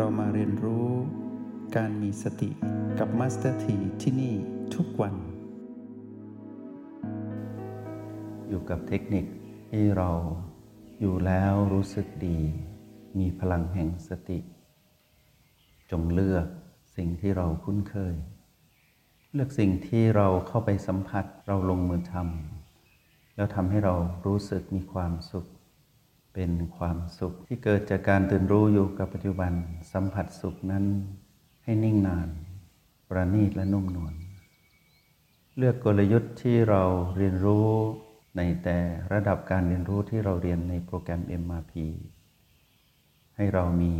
เรามาเรียนรู้การมีสติกับมาสเตอร์ทีที่นี่ทุกวัน อยู่กับเทคนิคที่เราอยู่แล้วรู้สึกดี มีพลังแห่งสติ จงเลือกสิ่งที่เราคุ้นเคย เลือกสิ่งที่เราเข้าไปสัมผัสเราลงมือทำแล้วทำให้เรารู้สึกมีความสุข เป็นความสุขที่เกิดจากการตื่นรู้อยู่กับปัจจุบันสัมผัสสุขนั้นให้นิ่งนาน ประณีตและนุ่มนวลเลือกกลยุทธ์ที่เราเรียนรู้ในแต่ระดับการเรียนรู้ที่เราเรียนในโปรแกรม MRP ให้เรามี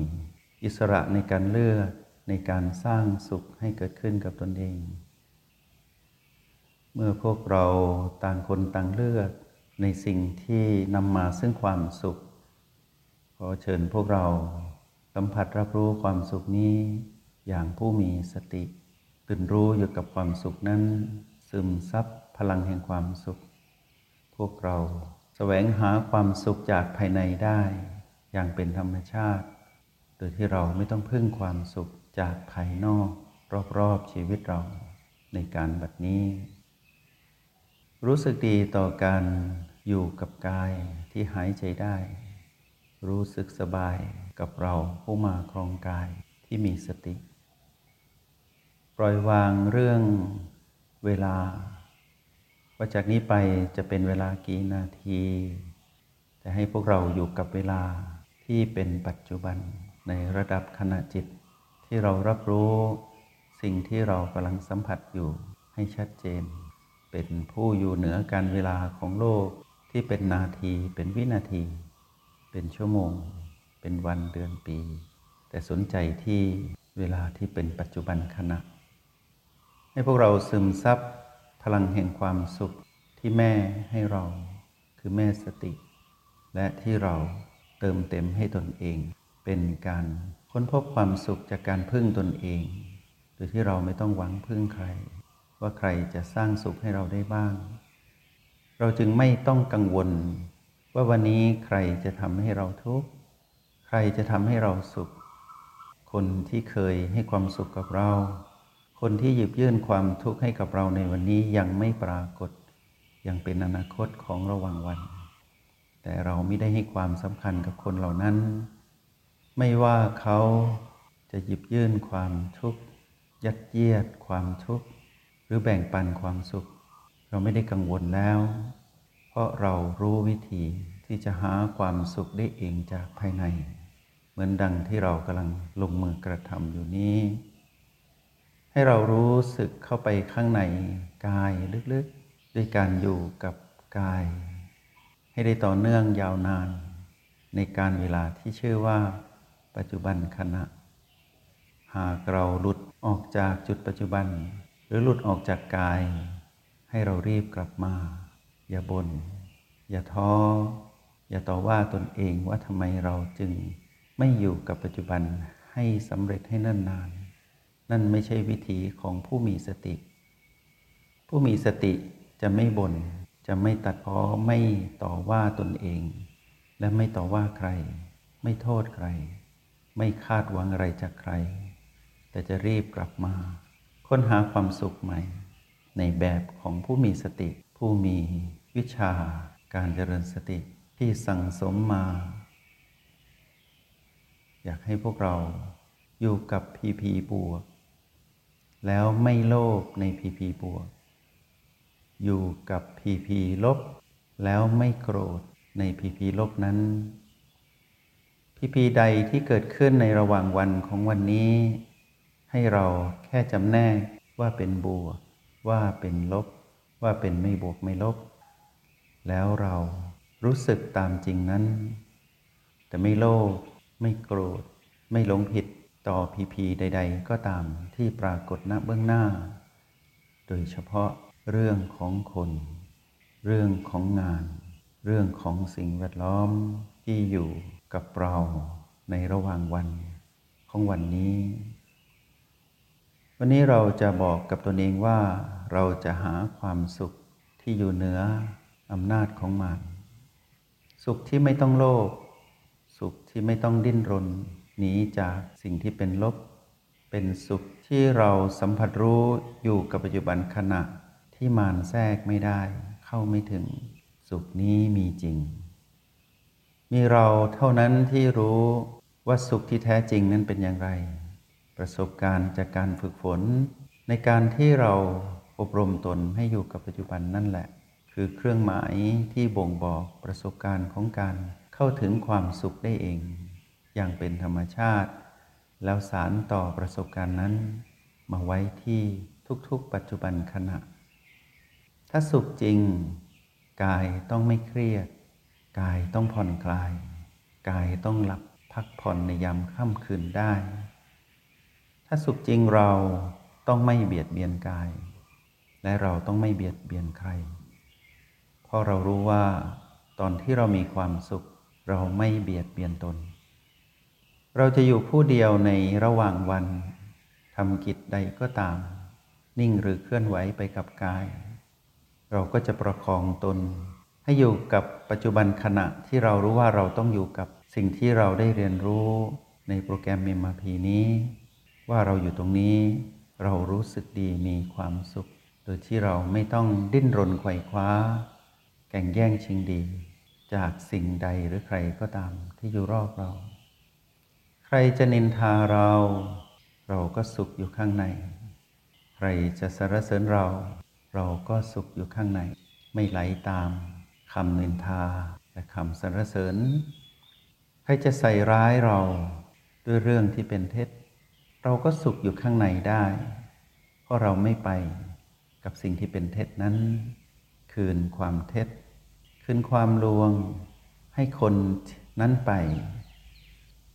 อิสระในการเลือกในการสร้างสุขให้เกิดขึ้นกับตนเอง เมื่อพวกเราต่างคนต่างเลือกในสิ่งที่นำมาซึ่งความสุข ขอเชิญพวกเราสัมผัสรับรู้ความสุขนี้ อย่างผู้มีสติ ตื่นรู้อยู่กับความสุขนั้น ซึมซับพลังแห่งความสุข พวกเราแสวงหาความสุขจากภายในได้ อย่างเป็นธรรมชาติ โดยที่เราไม่ต้องพึ่งความสุขจากภายนอก รอบๆชีวิตเราในการบัดนี้ รู้สึกดีต่อการอยู่กับกายที่หายใจได้ รู้สึกสบายกับเราผู้มาครองกายที่มีสติ ปล่อยวางเรื่องเวลา ว่าจากนี้ไปจะเป็นเวลากี่นาที จะให้พวกเราอยู่กับเวลาที่เป็นปัจจุบันในระดับขณะจิต ที่เรารับรู้สิ่งที่เรากำลังสัมผัสอยู่ให้ชัดเจน เป็นผู้อยู่เหนือการเวลาของโลกที่เป็นนาทีเป็นวินาที เป็นชั่วโมง เป็นวันเดือนปี แต่สนใจที่เวลาที่เป็นปัจจุบันขณะ ให้พวกเราซึมซับพลังแห่งความสุขที่แม่ให้เราคือแม่สติ และที่เราเติมเต็มให้ตนเอง เป็นการค้นพบความสุขจากการพึ่งตนเอง โดยที่เราไม่ต้องหวังพึ่งใคร ว่าใครจะสร้างสุขให้เราได้บ้าง เราจึงไม่ต้องกังวล ว่าวันนี้ใครจะทำให้เราทุกข์ ใครจะทำให้เราสุข คนที่เคยให้ความสุขกับเรา คนที่หยิบยื่นความทุกข์ให้กับเราในวันนี้ยังไม่ปรากฏ ยังเป็นอนาคตของระหว่างวัน แต่เราไม่ได้ให้ความสำคัญกับคนเหล่านั้น ไม่ว่าเขาจะหยิบยื่นความทุกข์ ยัดเยียดความทุกข์ หรือแบ่งปันความสุข เราไม่ได้กังวลแล้ว ราะเรารู้วิธีที่จะหาความสุขได้เองจากภายใน เหมือนดังที่เรากำลังลงมือกระทำอยู่นี้ ให้เรารู้สึกเข้าไปข้างในกายลึกๆ ด้วยการอยู่กับกาย ให้ได้ต่อเนื่องยาวนาน ในการเวลาที่ชื่อว่า ปัจจุบันขณะ หากเราหลุดออกจากจุดปัจจุบัน หรือหลุดออกจากกาย ให้เรารีบกลับมา อย่าบน่นอย่าท้อ อย่าต่อว่าตนเองว่าทำไมเราจึงไม่อยู่กับปัจจุบันให้สำเร็จให้นิ่นนาน นั่นไม่ใช่วิธีของผู้มีสติ ผู้มีสติจะไม่บน่นจะไม่ตัดพ้อไม่ต่อว่าตนเอง และไม่ต่อว่าใคร ไม่โทษใคร ไม่คาดหวังอะไรจากใคร แต่จะรีบกลับมา ค้นหาความสุขใหม่ ในแบบของผู้มีสติ ผู้มีวิชาการเจริญสติที่สั่งสมมา อยากให้พวกเราอยู่กับพีพีบวก แล้วไม่โลภในพีพีบวก อยู่กับพีพีลบ แล้วไม่โกรธในพีพีลบนั้นพีพีใดที่เกิดขึ้นในระหว่างวันของวันนี้ ให้เราแค่จำแนกว่าเป็นบวกว่าเป็นลบ ว่าเป็นไม่บวกไม่ลบ แล้วเรารู้สึกตามจริงนั้น แต่ไม่โลภไม่โกรธ ไม่หลงผิดต่อพีพีใด ๆ ก็ตามที่ปรากฏณเบื้องหน้า โดยเฉพาะเรื่องของคน เรื่องของงาน เรื่องของสิ่งแวดล้อมที่อยู่กับเราในระหว่างวันของวันนี้ วันนี้เราจะบอกกับตนเองว่า เราจะหาความสุขที่อยู่เหนืออำนาจของมารสุขที่ไม่ต้องโลภสุขที่ไม่ต้องดิ้นรนหนีจากสิ่งที่เป็นลบ เป็นสุขที่เราสัมผัสรู้อยู่กับปัจจุบันขณะที่มานแทรกไม่ได้ เข้าไม่ถึง สุขนี้มีจริง มีเราเท่านั้นที่รู้ว่าสุขที่แท้จริงนั้นเป็นอย่างไร ประสบการณ์จากการฝึกฝนในการที่เรา อบรมตนให้อยู่กับปัจจุบันนั่นแหละ คือเครื่องหมายที่บ่งบอกประสบการณ์ของการเข้าถึงความสุขได้เอง อย่างเป็นธรรมชาติ แล้วสารต่อประสบการณ์นั้น มาไว้ที่ทุกๆ ปัจจุบันขณะ ถ้าสุขจริง กายต้องไม่เครียด กายต้องผ่อนคลาย กายต้องหลับพักผ่อนในยามค่ำคืนได้ ถ้าสุขจริงเราต้องไม่เบียดเบียนกาย และเราต้องไม่เบียดเบียนใคร เพราะเรารู้ว่าตอนที่เรามีความสุข เราไม่เบียดเบียนตน เราจะอยู่ผู้เดียวในระหว่างวันทำกิจใดก็ตาม นิ่งหรือเคลื่อนไหวไปกับกาย เราก็จะประคองตน ให้อยู่กับปัจจุบันขณะที่เรารู้ว่าเราต้องอยู่กับสิ่งที่เราได้เรียนรู้ในโปรแกรมเมมมาพีนี้ ว่าเราอยู่ตรงนี้ เรารู้สึกดีมีความสุข โดยที่เราไม่ต้องดิ้นรนไขว่คว้าแข่งแย่งชิงดี จากสิ่งใดหรือใครก็ตามที่อยู่รอบเรา ใครจะนินทาเรา เราก็สุขอยู่ข้างใน ใครจะสรรเสริญเรา เราก็สุขอยู่ข้างใน ไม่ไหลตามคำนินทาและคำสรรเสริญ ใครจะใส่ร้ายเราด้วยเรื่องที่เป็นเท็จ เราก็สุขอยู่ข้างในได้ เพราะเราไม่ไป กับสิ่งที่เป็นเท็จนั้น คืนความเท็จ คืนความลวงให้คนนั้นไป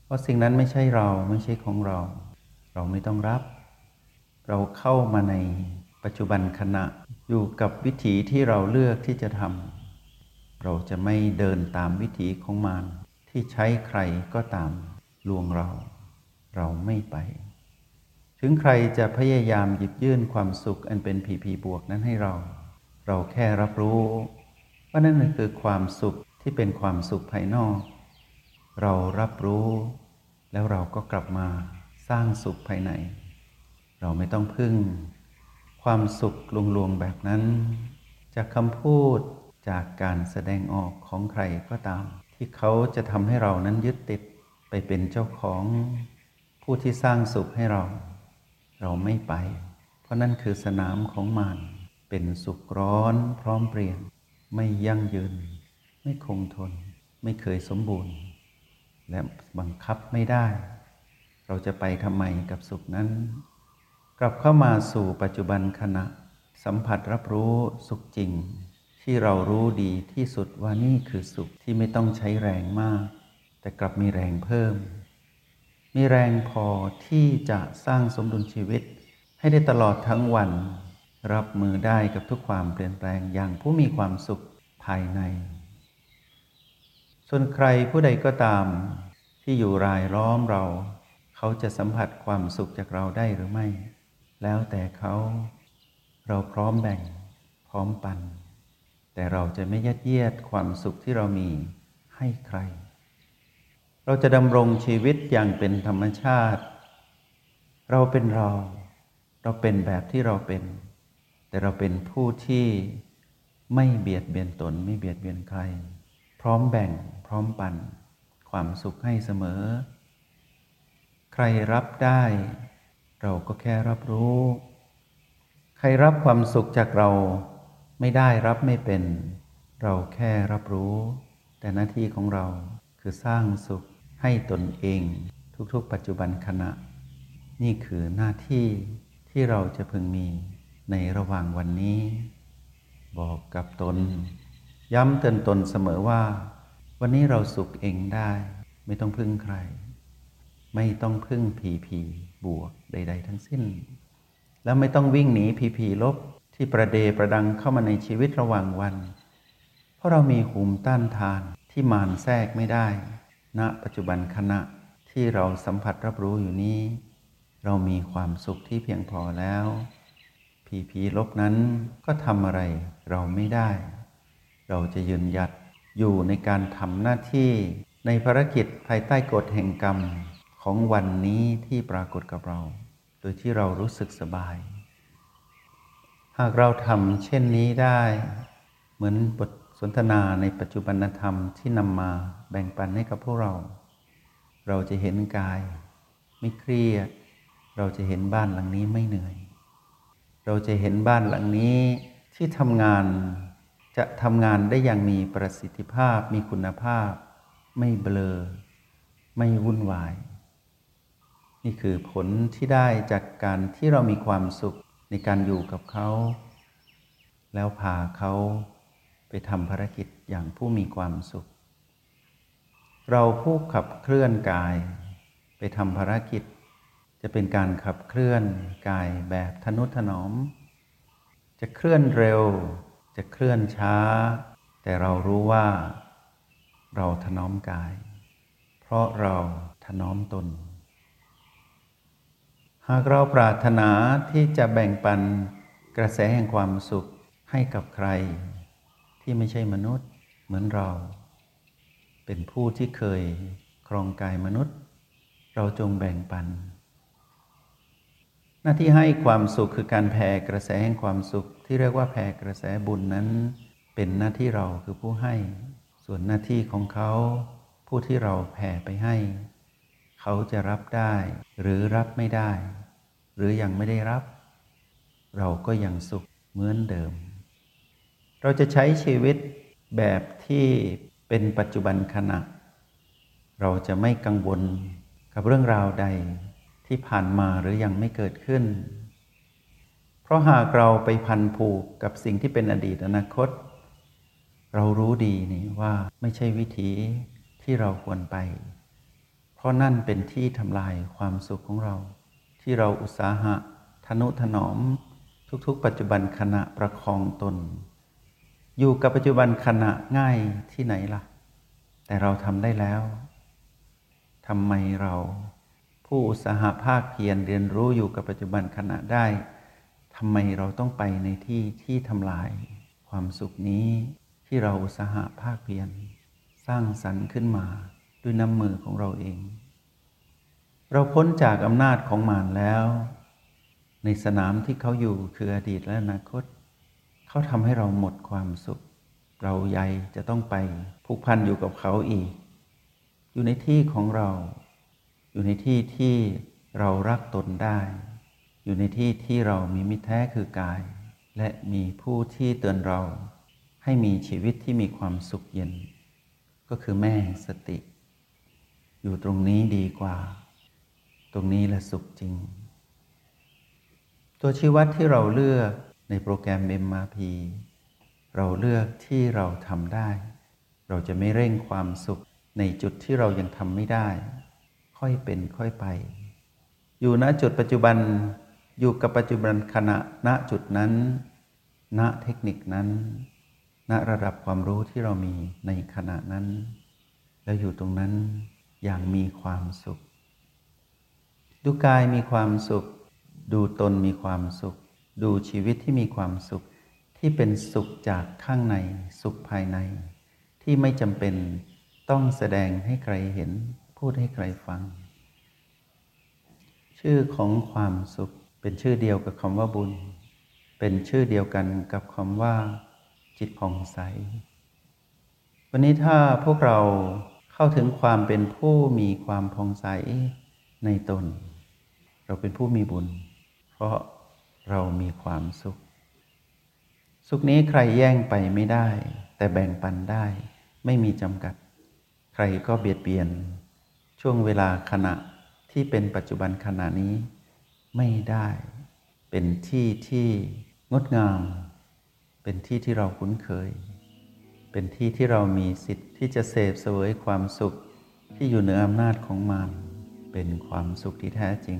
เพราะสิ่งนั้นไม่ใช่เราไม่ใช่ของเรา เราไม่ต้องรับ เราเข้ามาในปัจจุบันขณะอยู่กับวิถีที่เราเลือกที่จะทำเราจะไม่เดินตามวิถีของมารที่ใช้ใครก็ตามลวงเรา เราไม่ไป ถึงใครจะพยายามหยิบยื่นความสุขอันเป็นผีผีบวกนั้นให้เรา เราแค่รับรู้ว่านั่นคือความสุขที่เป็นความสุขภายนอก เรารับรู้ แล้วเราก็กลับมาสร้างสุขภายใน เราไม่ต้องพึ่ง ความสุขลวงๆแบบนั้น จากคำพูดจากการแสดงออกของใครก็ตาม ที่เขาจะทำให้เรานั้นยึดติดไปเป็นเจ้าของผู้ที่สร้างสุขให้เรา เราไม่ไป เพราะนั่นคือสนามของมารเป็นสุขร้อนพร้อมเปลี่ยน ไม่ยั่งยืน ไม่คงทน ไม่เคยสมบูรณ์ และบังคับไม่ได้ เราจะไปทำไมกับสุขนั้น กลับเข้ามาสู่ปัจจุบันขณะ สัมผัสรับรู้สุขจริง ที่เรารู้ดีที่สุดว่านี่คือสุขที่ไม่ต้องใช้แรงมาก แต่กลับมีแรงเพิ่ม มีแรงพอที่จะสร้างสมดุลชีวิต ให้ได้ตลอดทั้งวัน รับมือได้กับทุกความเปลี่ยนแปลงอย่างผู้มีความสุขภายใน ส่วนใครผู้ใดก็ตาม ที่อยู่รายล้อมเรา เขาจะสัมผัสความสุขจากเราได้หรือไม่ แล้วแต่เขาเราพร้อมแบ่ง พร้อมปัน แต่เราจะไม่ยัดเยียดความสุขที่เรามีให้ใคร เราจะดำรงชีวิตอย่างเป็นธรรมชาติ เราเป็นเรา เราเป็นแบบที่เราเป็น แต่เราเป็นผู้ที่ไม่เบียดเบียนตน ไม่เบียดเบียนใคร พร้อมแบ่งพร้อมปัน ความสุขให้เสมอ ใครรับได้ เราก็แค่รับรู้ ใครรับความสุขจากเราไม่ได้รับไม่เป็น เราแค่รับรู้ แต่หน้าที่ของเราคือสร้างสุข ให้ตนเองทุกๆ ปัจจุบันขณะ นี่คือหน้าที่ที่เราจะพึงมีในระหว่างวันนี้ บอกกับตน ย้ำเตือนตนเสมอว่า วันนี้เราสุขเองได้ ไม่ต้องพึ่งใคร ไม่ต้องพึ่งผีผีบวกใด ๆ ทั้งสิ้น แล้วไม่ต้องวิ่งหนีผีผีลบที่ประเดประดังเข้ามาในชีวิตระหว่างวัน เพราะเรามีภูมิต้านทานที่มารแทรกไม่ได้ ณปัจจุบันขณะที่เราสัมผัสรับรู้อยู่นี้ เรามีความสุขที่เพียงพอแล้ว ผีผีลบนั้นก็ทำอะไรเราไม่ได้ เราจะยืนหยัดอยู่ในการทำหน้าที่ในภารกิจภายใต้กฎแห่งกรรมของวันนี้ที่ปรากฏกับเรา โดยที่เรารู้สึกสบาย หากเราทำเช่นนี้ได้ เหมือนบท สนทนาในปัจจุบันธรรมที่นำมาแบ่งปันให้กับพวกเรา เราจะเห็นกาย ไม่เครียด เราจะเห็นบ้านหลังนี้ไม่เหนื่อย เราจะเห็นบ้านหลังนี้ที่ทำงานจะทำงานได้อย่างมีประสิทธิภาพมีคุณภาพ ไม่เบลอ ไม่วุ่นวาย นี่คือผลที่ได้จากการที่เรามีความสุขในการอยู่กับเขา แล้วพาเขา ไปทำภารกิจอย่างผู้มีความสุข เราผู้ขับเคลื่อนกาย ไปทำภารกิจ จะเป็นการขับเคลื่อนกายแบบทนุถนอม จะเคลื่อนเร็ว จะเคลื่อนช้า แต่เรารู้ว่า เราถนอมกาย เพราะเราถนอมตน หากเราปรารถนาที่จะแบ่งปันกระแสแห่งความสุขให้กับใคร ที่ไม่ใช่มนุษย์เหมือนเรา เป็นผู้ที่เคยครองกายมนุษย์ เราจงแบ่งปัน หน้าที่ให้ความสุขคือการแผ่กระแสแห่งความสุข ที่เรียกว่าแผ่กระแสบุญนั้น เป็นหน้าที่เราคือผู้ให้ ส่วนหน้าที่ของเขาผู้ที่เราแผ่ไปให้ เขาจะรับได้หรือรับไม่ได้ หรือยังไม่ได้รับ เราก็ยังสุขเหมือนเดิม เราจะใช้ชีวิตแบบที่เป็นปัจจุบันขณะ เราจะไม่กังวลกับเรื่องราวใดที่ผ่านมาหรือยังไม่เกิดขึ้น เพราะหากเราไปพันผูกกับสิ่งที่เป็นอดีตอนาคต เรารู้ดีนี่ว่าไม่ใช่วิธีที่เราควรไป เพราะนั่นเป็นที่ทำลายความสุขของเรา ที่เราอุตสาหะทนุถนอมทุกๆ ปัจจุบันขณะประคองตน อยู่กับปัจจุบันขณะง่ายที่ไหนล่ะ แต่เราทำได้แล้วทำไมเราผู้อุตสาหภาคเพียรเรียนรู้อยู่กับปัจจุบันขณะได้ทำไมเราต้องไปในที่ที่ทำลาย ความสุขนี้ที่เราอุตสาหภาคเพียรสร้างสรรค์ขึ้นมาด้วยน้ำมือของเราเอง เราพ้นจากอำนาจของมารแล้ว ในสนามที่เขาอยู่คืออดีตและอนาคต เขาทำให้เราหมดความสุข เราใหญ่จะต้องไปผูกพันอยู่กับเขาอีก อยู่ในที่ของเรา อยู่ในที่ที่เรารักตนได้ อยู่ในที่ที่เรามีมิตรแท้คือกาย และมีผู้ที่เตือนเรา ให้มีชีวิตที่มีความสุขเย็น ก็คือแม่สติ อยู่ตรงนี้ดีกว่า ตรงนี้แหละสุขจริง ตัวชีวัดที่เราเลือก ในโปรแกรม MRP เราเลือกที่เราทำได้ เราจะไม่เร่งความสุขในจุดที่เรายังทำไม่ได้ ค่อยเป็นค่อยไป อยู่ณจุดปัจจุบันอยู่กับปัจจุบันขณะณจุดนั้น ณเทคนิคนั้น ณระดับความรู้ที่เรามีในขณะนั้น แล้วอยู่ตรงนั้นอย่างมีความสุข ดูกายมีความสุข ดูตนมีความสุข ดูชีวิตที่มีความสุขที่เป็นสุขจากข้างในสุขภายใน ที่ไม่จำเป็นต้องแสดงให้ใครเห็น พูดให้ใครฟัง ชื่อของความสุขเป็นชื่อเดียวกับคำว่าบุญ เป็นชื่อเดียวกันกับคำว่า จิตผ่องใส วันนี้ถ้าพวกเราเข้าถึงความเป็นผู้มีความผ่องใสในตน เราเป็นผู้มีบุญ เพราะ เรามีความสุข สุขนี้ใครแย่งไปไม่ได้ แต่แบ่งปันได้ ไม่มีจำกัด ใครก็เบียดเบียน ช่วงเวลาขณะที่เป็นปัจจุบันขณะนี้ไม่ได้ เป็นที่ที่งดงาม เป็นที่ที่เราคุ้นเคย เป็นที่ที่เรามีสิทธิ์ที่จะเสพเสวยความสุขที่อยู่เหนืออำนาจของมัน เป็นความสุขที่แท้จริง